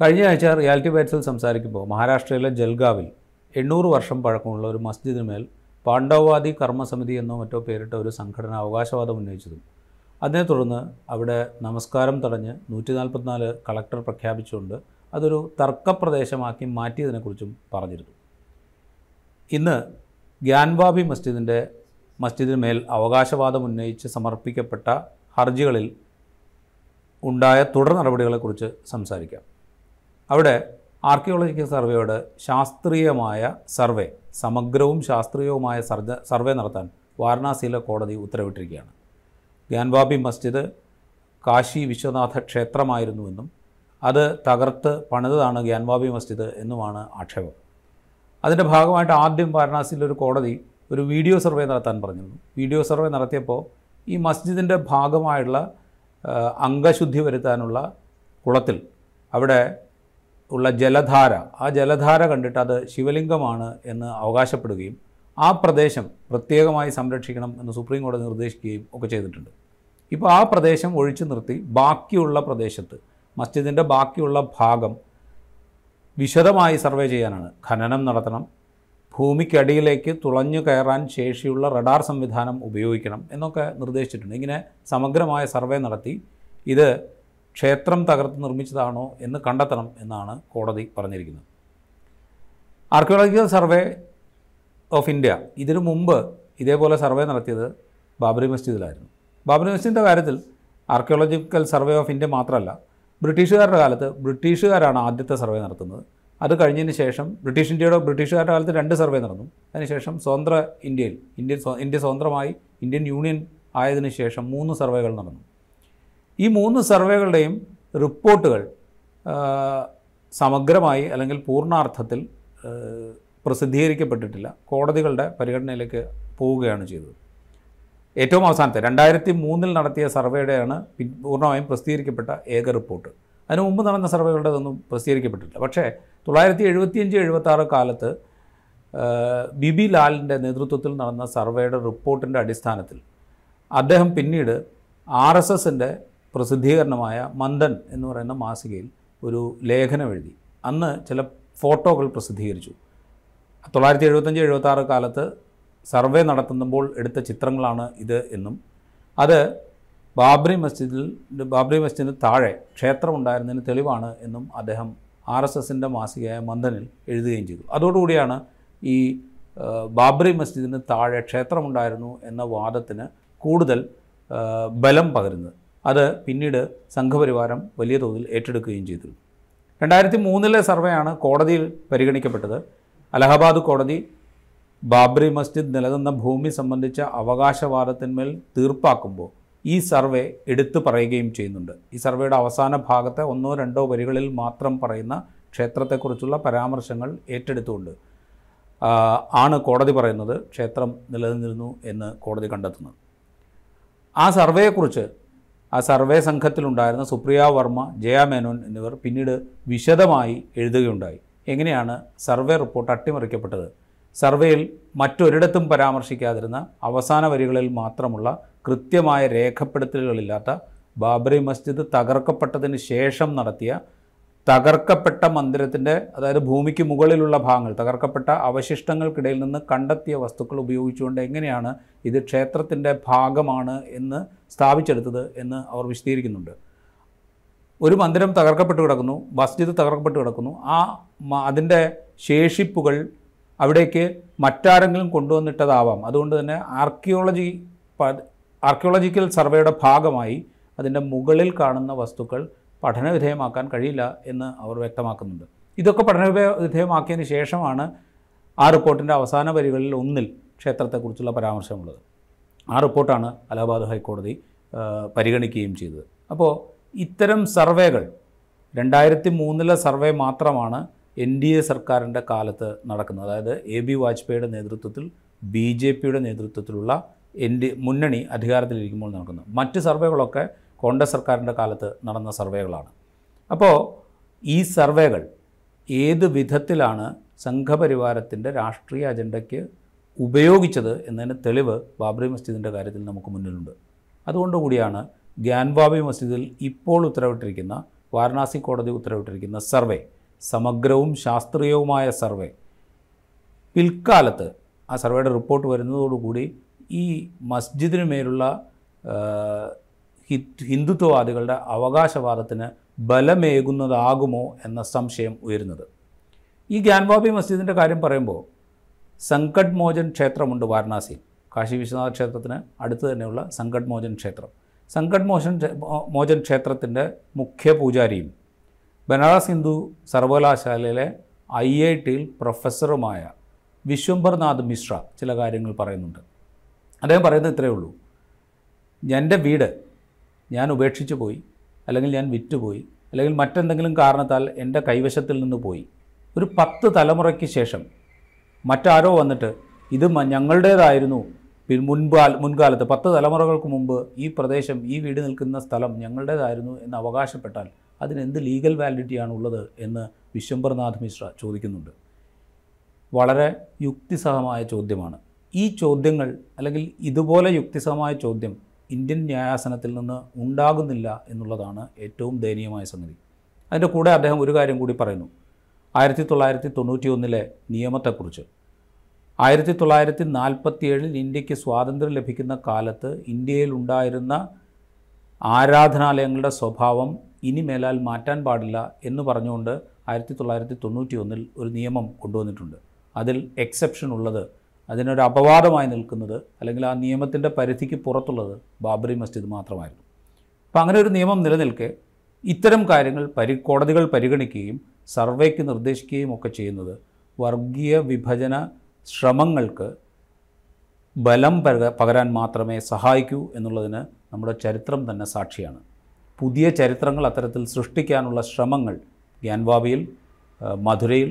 കഴിഞ്ഞ ആഴ്ച റിയാലിറ്റി ബൈറ്റ്സിൽ സംസാരിക്കുമ്പോൾ മഹാരാഷ്ട്രയിലെ ജൽഗാവിൽ എണ്ണൂറ് വർഷം പഴക്കമുള്ള ഒരു മസ്ജിദിനുമേൽ പാണ്ഡവവാദി കർമ്മസമിതി എന്നോ മറ്റോ പേരിട്ട ഒരു സംഘടന അവകാശവാദം ഉന്നയിച്ചതും. അതിനെ തുടർന്ന് അവിടെ നമസ്കാരം തടഞ്ഞ് നൂറ്റി നാൽപ്പത്തിനാല് കളക്ടർ പ്രഖ്യാപിച്ചുകൊണ്ട് അതൊരു തർക്കപ്രദേശമാക്കി മാറ്റിയതിനെക്കുറിച്ചും പറഞ്ഞിരുന്നു. ഇന്ന് ഗ്യാൻവാബി മസ്ജിദിന്റെ മസ്ജിദിന് മേൽ അവകാശവാദം ഉന്നയിച്ച് സമർപ്പിക്കപ്പെട്ട ഹർജികളിൽ ഉണ്ടായ തുടർ നടപടികളെക്കുറിച്ച് സംസാരിക്കാം. അവിടെ ആർക്കിയോളജിക്കൽ സർവേയോട് ശാസ്ത്രീയമായ സർവേ സമഗ്രവും ശാസ്ത്രീയവുമായ സർവേ നടത്താൻ വാരണാസിയിലെ കോടതി ഉത്തരവിട്ടിരിക്കുകയാണ്. ഗ്യാൻവാബി മസ്ജിദ് കാശി വിശ്വനാഥ ക്ഷേത്രമായിരുന്നുവെന്നും അത് തകർത്ത് പണിതതാണ് ഗ്യാൻവാബി മസ്ജിദ് എന്നുമാണ് ആക്ഷേപം. അതിന്റെ ഭാഗമായിട്ട് ആദ്യം വാരണാസിയിലെ ഒരു കോടതി ഒരു വീഡിയോ സർവേ നടത്താൻ പറഞ്ഞിരുന്നു. വീഡിയോ സർവേ നടത്തിയപ്പോൾ ഈ മസ്ജിദിന്റെ ഭാഗമായുള്ള അംഗശുദ്ധി വരുത്താനുള്ള കുളത്തിൽ അവിടെ ഉള്ള ജലധാര ആ ജലധാര കണ്ടിട്ട് അത് ശിവലിംഗമാണ് എന്ന് അവകാശപ്പെടുകയും ആ പ്രദേശം പ്രത്യേകമായി സംരക്ഷിക്കണം എന്ന് സുപ്രീം കോടതി നിർദ്ദേശിക്കുകയും ഒക്കെ ചെയ്തിട്ടുണ്ട്. ഇപ്പോൾ ആ പ്രദേശം ഒഴിച്ചു നിർത്തി ബാക്കിയുള്ള പ്രദേശത്ത് മസ്ജിദിന്റെ ബാക്കിയുള്ള ഭാഗം വിശദമായി സർവേ ചെയ്യാനാണ്. ഖനനം നടത്തണം ഭൂമിക്കടിയിലേക്ക് തുളഞ്ഞു കയറാൻ ശേഷിയുള്ള റഡാർ സംവിധാനം ഉപയോഗിക്കണം എന്നൊക്കെ നിർദ്ദേശിച്ചിട്ടുണ്ട്. ഇങ്ങനെ സമഗ്രമായ സർവേ നടത്തി ഇത് ക്ഷേത്രം തകർത്ത് നിർമ്മിച്ചതാണോ എന്ന് കണ്ടെത്തണം എന്നാണ് കോടതി പറഞ്ഞിരിക്കുന്നത്. ആർക്കിയോളജിക്കൽ സർവേ ഓഫ് ഇന്ത്യ ഇതിനു മുമ്പ് ഇതേപോലെ സർവേ നടത്തിയത് ബാബറി മസ്ജിദിലായിരുന്നു ബാബറി മസ്ജിദിന്റെ കാര്യത്തിൽ ആർക്കിയോളജിക്കൽ സർവേ ഓഫ് ഇന്ത്യ മാത്രമല്ല ബ്രിട്ടീഷുകാരുടെ കാലത്ത് ബ്രിട്ടീഷുകാരാണ് ആദ്യത്തെ സർവേ നടത്തുന്നത്. അത് കഴിഞ്ഞതിന് ശേഷം ബ്രിട്ടീഷ് ഇന്ത്യയുടെ ബ്രിട്ടീഷുകാരുടെ കാലത്ത് രണ്ട് സർവേ നടന്നു. അതിനുശേഷം സ്വതന്ത്ര ഇന്ത്യയിൽ ഇന്ത്യൻ ഇന്ത്യ സ്വതന്ത്രമായി ഇന്ത്യൻ യൂണിയൻ ആയതിനു ശേഷം മൂന്ന് സർവേകൾ നടന്നു. ഈ മൂന്ന് സർവേകളുടെയും റിപ്പോർട്ടുകൾ സമഗ്രമായി അല്ലെങ്കിൽ പൂർണാർത്ഥത്തിൽ പ്രസിദ്ധീകരിക്കപ്പെട്ടിട്ടില്ല. കോടതികളുടെ പരിഗണനയിലേക്ക് പോവുകയാണ് ചെയ്തത്. ഏറ്റവും അവസാനത്തെ രണ്ടായിരത്തി മൂന്നിൽ നടത്തിയ സർവേയുടെയാണ് പൂർണമായും പ്രസിദ്ധീകരിക്കപ്പെട്ട ഏക റിപ്പോർട്ട്. അതിനു മുമ്പ് നടന്ന സർവേകളുടേതൊന്നും പ്രസിദ്ധീകരിക്കപ്പെട്ടിട്ടില്ല. പക്ഷേ തൊള്ളായിരത്തി എഴുപത്തിയഞ്ച് എഴുപത്തി ആറ് കാലത്ത് ബിബി ലാലിന്റെ നേതൃത്വത്തിൽ നടന്ന സർവേയുടെ റിപ്പോർട്ടിന്റെ അടിസ്ഥാനത്തിൽ അദ്ദേഹം പിന്നീട് ആർ എസ് എസിന്റെ പ്രസിദ്ധീകരണമായ മന്ദൻ എന്ന് പറയുന്ന മാസികയിൽ ഒരു ലേഖനം എഴുതി. അന്ന് ചില ഫോട്ടോകൾ പ്രസിദ്ധീകരിച്ചു. തൊള്ളായിരത്തി എഴുപത്തഞ്ച് എഴുപത്തി ആറ് കാലത്ത് സർവേ നടത്തുമ്പോൾ എടുത്ത ചിത്രങ്ങളാണ് ഇത് എന്നും അത് ബാബ്രി മസ്ജിദിൽ ബാബ്രി മസ്ജിദിന് താഴെ ക്ഷേത്രമുണ്ടായിരുന്നതിന് തെളിവാണ് എന്നും അദ്ദേഹം ആർ എസ് എസിന്റെ മാസികയായ മന്ദനിൽ എഴുതുകയും ചെയ്തു. അതോടുകൂടിയാണ് ഈ ബാബ്രി മസ്ജിദിന് താഴെ ക്ഷേത്രമുണ്ടായിരുന്നു എന്ന വാദത്തിന് കൂടുതൽ ബലം പകരുന്നത്. അത് പിന്നീട് സംഘപരിവാരം വലിയ തോതിൽ ഏറ്റെടുക്കുകയും ചെയ്തു. രണ്ടായിരത്തി മൂന്നിലെ സർവേയാണ് കോടതിയിൽ പരിഗണിക്കപ്പെട്ടത്. അലഹബാദ് കോടതി ബാബ്രി മസ്ജിദ് നിലനിന്ന ഭൂമി സംബന്ധിച്ച അവകാശവാദത്തിന്മേൽ തീർപ്പാക്കുമ്പോൾ ഈ സർവേ എടുത്തു പറയുകയും ചെയ്യുന്നുണ്ട്. ഈ സർവേയുടെ അവസാന ഭാഗത്തെ ഒന്നോ രണ്ടോ വരികളിൽ മാത്രം പറയുന്ന ക്ഷേത്രത്തെക്കുറിച്ചുള്ള പരാമർശങ്ങൾ ഏറ്റെടുത്തുകൊണ്ട് ആണ് കോടതി പറയുന്നത് ക്ഷേത്രം നിലനിന്നിരുന്നു എന്ന് കോടതി കണ്ടെത്തുന്നത്. ആ സർവേയെക്കുറിച്ച് ആ സർവേ സംഘത്തിലുണ്ടായിരുന്ന സുപ്രിയ വർമ്മ ജയ മേനോൻ എന്നിവർ പിന്നീട് വിശദമായി എഴുതുകയുണ്ടായി. എങ്ങനെയാണ് സർവേ റിപ്പോർട്ട് അട്ടിമറിക്കപ്പെട്ടത്? സർവേയിൽ മറ്റൊരിടത്തും പരാമർശിക്കാതിരുന്ന അവസാന വരികളിൽ മാത്രമുള്ള കൃത്യമായ രേഖപ്പെടുത്തലുകളില്ലാത്ത ബാബറി മസ്ജിദ് തകർക്കപ്പെട്ടതിന് ശേഷം നടത്തിയ തകർക്കപ്പെട്ട മന്ദിരത്തിന്റെ അതായത് ഭൂമിക്ക് മുകളിലുള്ള ഭാഗങ്ങൾ തകർക്കപ്പെട്ട അവശിഷ്ടങ്ങൾക്കിടയിൽ നിന്ന് കണ്ടെത്തിയ വസ്തുക്കൾ ഉപയോഗിച്ചുകൊണ്ട് എങ്ങനെയാണ് ഇത് ക്ഷേത്രത്തിന്റെ ഭാഗമാണ് എന്ന് സ്ഥാപിച്ചെടുത്തത് എന്ന് അവർ വിശദീകരിക്കുന്നുണ്ട്. ഒരു മന്ദിരം തകർക്കപ്പെട്ട് കിടക്കുന്നു മസ്ജിദ് തകർക്കപ്പെട്ട് കിടക്കുന്നു. ആ അതിന്റെ ശേഷിപ്പുകൾ അവിടേക്ക് മറ്റാരെങ്കിലും കൊണ്ടുവന്നിട്ടതാവാം. അതുകൊണ്ട് തന്നെ ആർക്കിയോളജി ആർക്കിയോളജിക്കൽ സർവേയുടെ ഭാഗമായി അതിന്റെ മുകളിൽ കാണുന്ന വസ്തുക്കൾ പഠനവിധേയമാക്കാൻ കഴിയില്ല എന്ന് അവർ വ്യക്തമാക്കുന്നുണ്ട്. ഇതൊക്കെ പഠനവിധേയമാക്കിയതിന് വിധേയമാക്കിയതിന് ശേഷമാണ് ആ റിപ്പോർട്ടിന്റെ അവസാന വരികളിൽ ഒന്നിൽ ക്ഷേത്രത്തെക്കുറിച്ചുള്ള പരാമർശമുള്ളത്. ആ റിപ്പോർട്ടാണ് അലഹബാദ് ഹൈക്കോടതി പരിഗണിക്കുകയും ചെയ്തത്. അപ്പോൾ ഇത്തരം സർവേകൾ രണ്ടായിരത്തി മൂന്നിലെ സർവേ മാത്രമാണ് എൻ ഡി എ സർക്കാരിന്റെ കാലത്ത് നടക്കുന്നത്. അതായത് എ ബി വാജ്പേയിയുടെ നേതൃത്വത്തിൽ ബി ജെ പിയുടെ നേതൃത്വത്തിലുള്ള എൻ ഡി മുന്നണി അധികാരത്തിലിരിക്കുമ്പോൾ നടക്കുന്നത്. മറ്റ് സർവേകളൊക്കെ കോൺഗ്രസ് സർക്കാരിന്റെ കാലത്ത് നടന്ന സർവേകളാണ്. അപ്പോൾ ഈ സർവേകൾ ഏത് വിധത്തിലാണ് സംഘപരിവാരത്തിന്റെ രാഷ്ട്രീയ അജണ്ടയ്ക്ക് ഉപയോഗിച്ചത് എന്നതിന് തെളിവ് ബാബറി മസ്ജിദിന്റെ കാര്യത്തിൽ നമുക്ക് മുന്നിലുണ്ട്. അതുകൊണ്ടുകൂടിയാണ് ഗ്യാൻബാബി മസ്ജിദിൽ ഇപ്പോൾ ഉത്തരവിട്ടിരിക്കുന്ന വാരണാസി കോടതി ഉത്തരവിട്ടിരിക്കുന്ന സർവേ സമഗ്രവും ശാസ്ത്രീയവുമായ സർവേ. പിൽക്കാലത്ത് ആ സർവേയുടെ റിപ്പോർട്ട് വരുന്നതോടുകൂടി ഈ മസ്ജിദിന് മേലുള്ള ഹിന്ദുത്വവാദികളുടെ അവകാശവാദത്തിന് ബലമേകുന്നതാകുമോ എന്ന സംശയം ഉയരുന്നത്. ഈ ഗ്യാൻബാബി മസ്ജിദിന്റെ കാര്യം പറയുമ്പോൾ സങ്കട് മോചൻ ക്ഷേത്രമുണ്ട് വാരണാസിയിൽ കാശി വിശ്വനാഥ ക്ഷേത്രത്തിന് അടുത്ത് തന്നെയുള്ള സങ്കട് മോചൻ ക്ഷേത്രം സങ്കട് മോചൻ മോചൻ ക്ഷേത്രത്തിന്റെ മുഖ്യ പൂജാരിയും ബനാറസ് ഹിന്ദു സർവകലാശാലയിലെ ഐ ഐ ടിയിൽ പ്രൊഫസറുമായ വിശ്വംഭർനാഥ് മിശ്ര ചില കാര്യങ്ങൾ പറയുന്നുണ്ട്. അദ്ദേഹം പറയുന്നത് ഇത്രയേ ഉള്ളൂ. എന്റെ വീട് ഞാൻ ഉപേക്ഷിച്ചു പോയി അല്ലെങ്കിൽ ഞാൻ വിറ്റുപോയി അല്ലെങ്കിൽ മറ്റെന്തെങ്കിലും കാരണത്താൽ എന്റെ കൈവശത്തിൽ നിന്ന് പോയി. ഒരു പത്ത് തലമുറയ്ക്ക് ശേഷം മറ്റാരോ വന്നിട്ട് ഇത് ഞങ്ങളുടേതായിരുന്നു. മുൻകാല മുൻകാലത്ത് പത്ത് തലമുറകൾക്ക് മുമ്പ് ഈ പ്രദേശം ഈ വീട് നിൽക്കുന്ന സ്ഥലം ഞങ്ങളുടേതായിരുന്നു എന്ന് അവകാശപ്പെട്ടാൽ അതിനെന്ത് ലീഗൽ വാലിഡിറ്റിയാണ് ഉള്ളത് എന്ന് വിശ്വംബർനാഥ് മിശ്ര ചോദിക്കുന്നുണ്ട്. വളരെ യുക്തിസഹമായ ചോദ്യമാണ്. ഈ ചോദ്യങ്ങൾ അല്ലെങ്കിൽ ഇതുപോലെ യുക്തിസഹമായ ചോദ്യം ഇന്ത്യൻ ന്യായാസനത്തിൽ നിന്ന് ഉണ്ടാകുന്നില്ല എന്നുള്ളതാണ് ഏറ്റവും ദയനീയമായ സംഗതി. അതിന്റെ കൂടെ അദ്ദേഹം ഒരു കാര്യം കൂടി പറയുന്നു. ആയിരത്തി തൊള്ളായിരത്തി തൊണ്ണൂറ്റി ഒന്നിലെ നിയമത്തെക്കുറിച്ച്. ആയിരത്തി തൊള്ളായിരത്തി നാൽപ്പത്തിയേഴിൽ ഇന്ത്യയ്ക്ക് സ്വാതന്ത്ര്യം ലഭിക്കുന്ന കാലത്ത് ഇന്ത്യയിൽ ഉണ്ടായിരുന്ന ആരാധനാലയങ്ങളുടെ സ്വഭാവം ഇനി മേലാൽ മാറ്റാൻ പാടില്ല എന്ന് പറഞ്ഞുകൊണ്ട് ആയിരത്തി തൊള്ളായിരത്തി തൊണ്ണൂറ്റി ഒന്നിൽ ഒരു നിയമം കൊണ്ടുവന്നിട്ടുണ്ട്. അതിൽ എക്സെപ്ഷൻ ഉള്ളത് അതിനൊരു അപവാദമായി നിൽക്കുന്നത് അല്ലെങ്കിൽ ആ നിയമത്തിന്റെ പരിധിക്ക് പുറത്തുള്ളത് ബാബറി മസ്ജിദ് മാത്രമായിരുന്നു. അപ്പോൾ അങ്ങനെ ഒരു നിയമം നിലനിൽക്കെ ഇത്തരം കാര്യങ്ങൾ പരി കോടതികൾ പരിഗണിക്കുകയും സർവേക്ക് നിർദ്ദേശിക്കുകയും ഒക്കെ ചെയ്യുന്നത് വർഗീയ വിഭജന ശ്രമങ്ങൾക്ക് ബലം പക- പകരാൻ മാത്രമേ സഹായിക്കൂ എന്നുള്ളതിന് നമ്മുടെ ചരിത്രം തന്നെ സാക്ഷിയാണ്. പുതിയ ചരിത്രങ്ങൾ അത്തരത്തിൽ സൃഷ്ടിക്കാനുള്ള ശ്രമങ്ങൾ ഗ്യാൻവാബിയിൽ മധുരയിൽ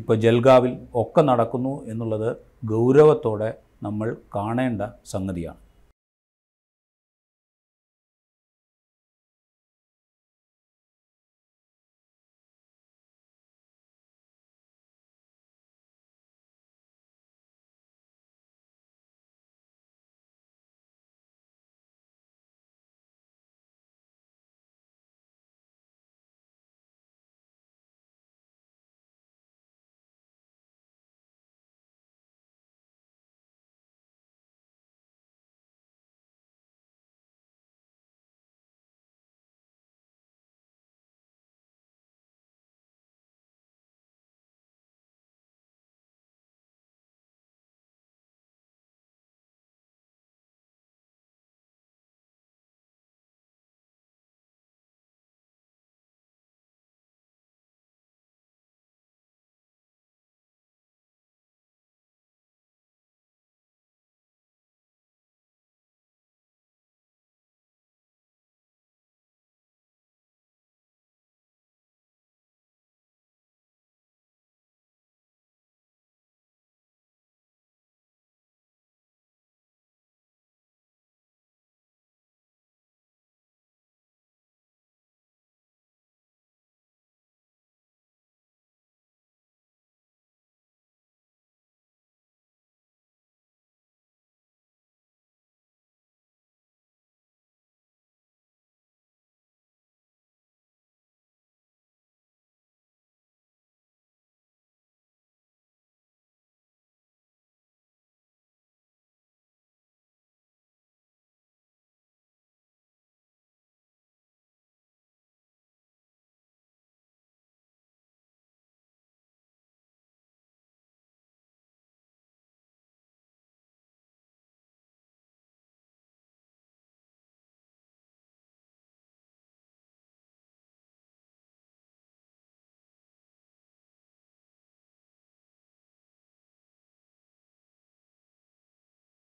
ഇപ്പോൾ ജൽഗാവിൽ ഒക്കെ നടക്കുന്നു എന്നുള്ളത് ഗൗരവത്തോടെ നമ്മൾ കാണേണ്ട സംഗതിയാണ്.